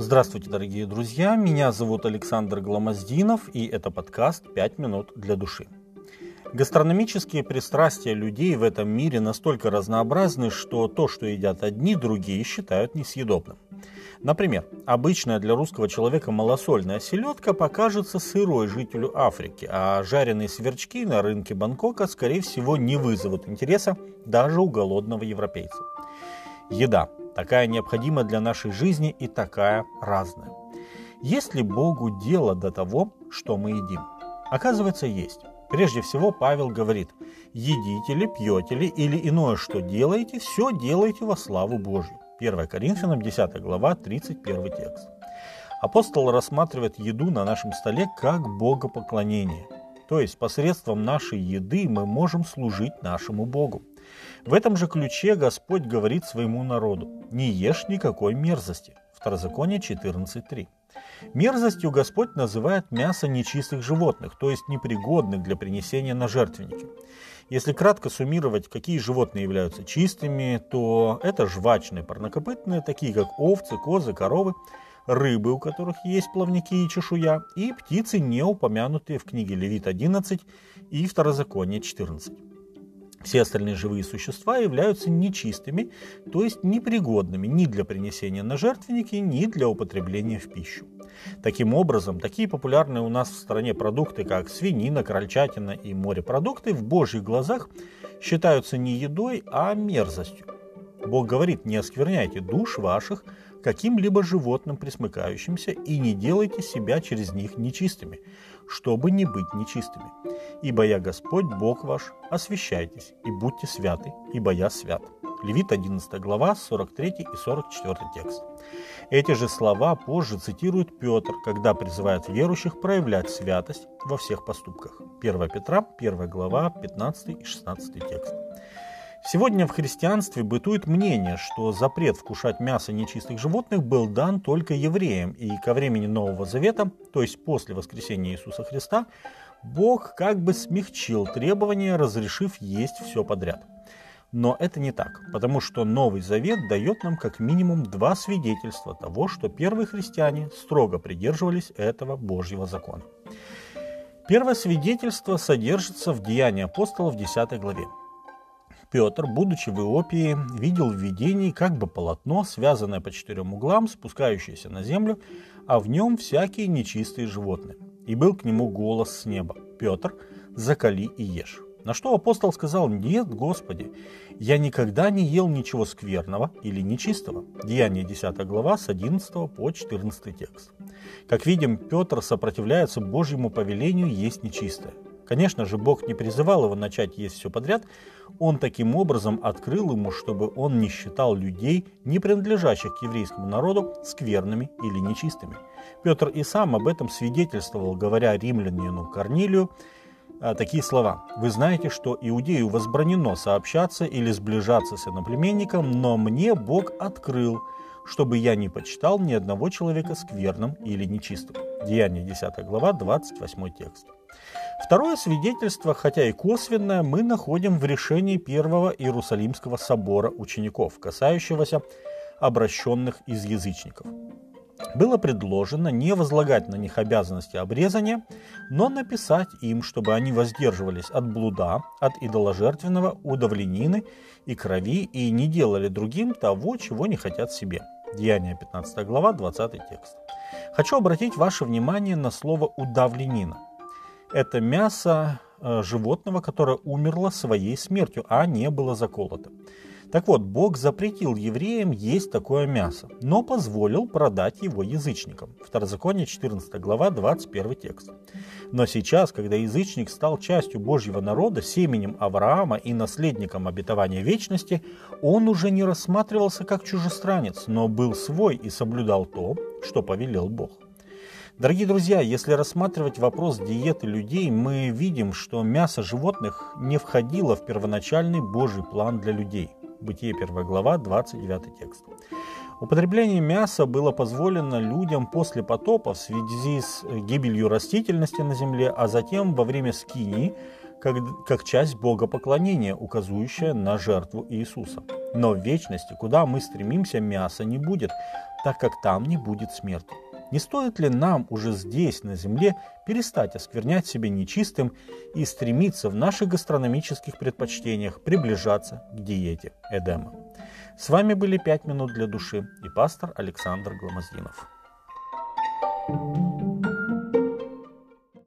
Здравствуйте, дорогие друзья! Меня зовут Александр Гламоздинов, и это подкаст «5 минут для души». Гастрономические пристрастия людей в этом мире настолько разнообразны, что то, что едят одни, другие считают несъедобным. Например, обычная для русского человека малосольная селедка покажется сырой жителю Африки, а жареные сверчки на рынке Бангкока, скорее всего, не вызовут интереса даже у голодного европейца. Еда такая необходима для нашей жизни и такая разная. Есть ли Богу дело до того, что мы едим? Оказывается, есть. Прежде всего, Павел говорит, едите ли, пьете ли или иное, что делаете, все делайте во славу Божью. 1 Коринфянам 10 глава, 31 текст. Апостол рассматривает еду на нашем столе как богопоклонение. То есть посредством нашей еды мы можем служить нашему Богу. В этом же ключе Господь говорит своему народу, не ешь никакой мерзости. Второзаконие 14.3. Мерзостью Господь называет мясо нечистых животных, то есть непригодных для принесения на жертвенники. Если кратко суммировать, какие животные являются чистыми, то это жвачные парнокопытные, такие как овцы, козы, коровы, рыбы, у которых есть плавники и чешуя, и птицы, не упомянутые в книге Левит 11 и Второзаконие 14. Все остальные живые существа являются нечистыми, то есть непригодными ни для принесения на жертвенники, ни для употребления в пищу. Таким образом, такие популярные у нас в стране продукты, как свинина, крольчатина и морепродукты, в Божьих глазах считаются не едой, а мерзостью. Бог говорит, не оскверняйте душ ваших каким-либо животным присмыкающимся и не делайте себя через них нечистыми, чтобы не быть нечистыми. Ибо я Господь, Бог ваш, освящайтесь и будьте святы, ибо я свят. Левит 11 глава, 43 и 44 текст. Эти же слова позже цитирует Петр, когда призывает верующих проявлять святость во всех поступках. 1 Петра, 1 глава, 15 и 16 текст. Сегодня в христианстве бытует мнение, что запрет вкушать мясо нечистых животных был дан только евреям, и ко времени Нового Завета, то есть после воскресения Иисуса Христа, Бог как бы смягчил требования, разрешив есть все подряд. Но это не так, потому что Новый Завет дает нам как минимум два свидетельства того, что первые христиане строго придерживались этого Божьего закона. Первое свидетельство содержится в Деянии апостолов в 10 главе. Петр, будучи в Иопии, видел в видении как бы полотно, связанное по четырем углам, спускающееся на землю, а в нем всякие нечистые животные. И был к нему голос с неба. «Петр, закали и ешь». На что апостол сказал, «Нет, Господи, я никогда не ел ничего скверного или нечистого». Деяние 10 глава с 11 по 14 текст. Как видим, Петр сопротивляется Божьему повелению есть нечистое. Конечно же, Бог не призывал его начать есть все подряд, он таким образом открыл ему, чтобы он не считал людей, не принадлежащих к еврейскому народу, скверными или нечистыми. Петр и сам об этом свидетельствовал, говоря римлянину Корнилию, а, такие слова. «Вы знаете, что иудею возбранено сообщаться или сближаться с иноплеменником, но мне Бог открыл, чтобы я не почитал ни одного человека скверным или нечистым». Деяние 10 глава, 28 текст. Второе свидетельство, хотя и косвенное, мы находим в решении Первого Иерусалимского собора учеников, касающегося обращенных из язычников. Было предложено не возлагать на них обязанности обрезания, но написать им, чтобы они воздерживались от блуда, от идоложертвенного, удавленины и крови и не делали другим того, чего не хотят себе. Деяние 15 глава, 20 текст. Хочу обратить ваше внимание на слово «удавленина» это мясо э, животного, которое умерло своей смертью, а не было заколото. Так вот, Бог запретил евреям есть такое мясо, но позволил продать его язычникам. Второзаконие 14 глава 21 текст. Но сейчас, когда язычник стал частью Божьего народа, семенем Авраама и наследником обетования вечности, он уже не рассматривался как чужестранец, но был свой и соблюдал то, что повелел Бог. Дорогие друзья, если рассматривать вопрос диеты людей, мы видим, что мясо животных не входило в первоначальный Божий план для людей. Бытие 1 глава, 29 текст. Употребление мяса было позволено людям после потопа в связи с гибелью растительности на земле, а затем во время скинии, как, как часть богопоклонения, указывающая на жертву Иисуса. Но в вечности, куда мы стремимся, мяса не будет, так как там не будет смерти. Не стоит ли нам уже здесь, на земле, перестать осквернять себя нечистым и стремиться в наших гастрономических предпочтениях приближаться к диете Эдема? С вами были «Пять минут для души» и пастор Александр Гломоздинов.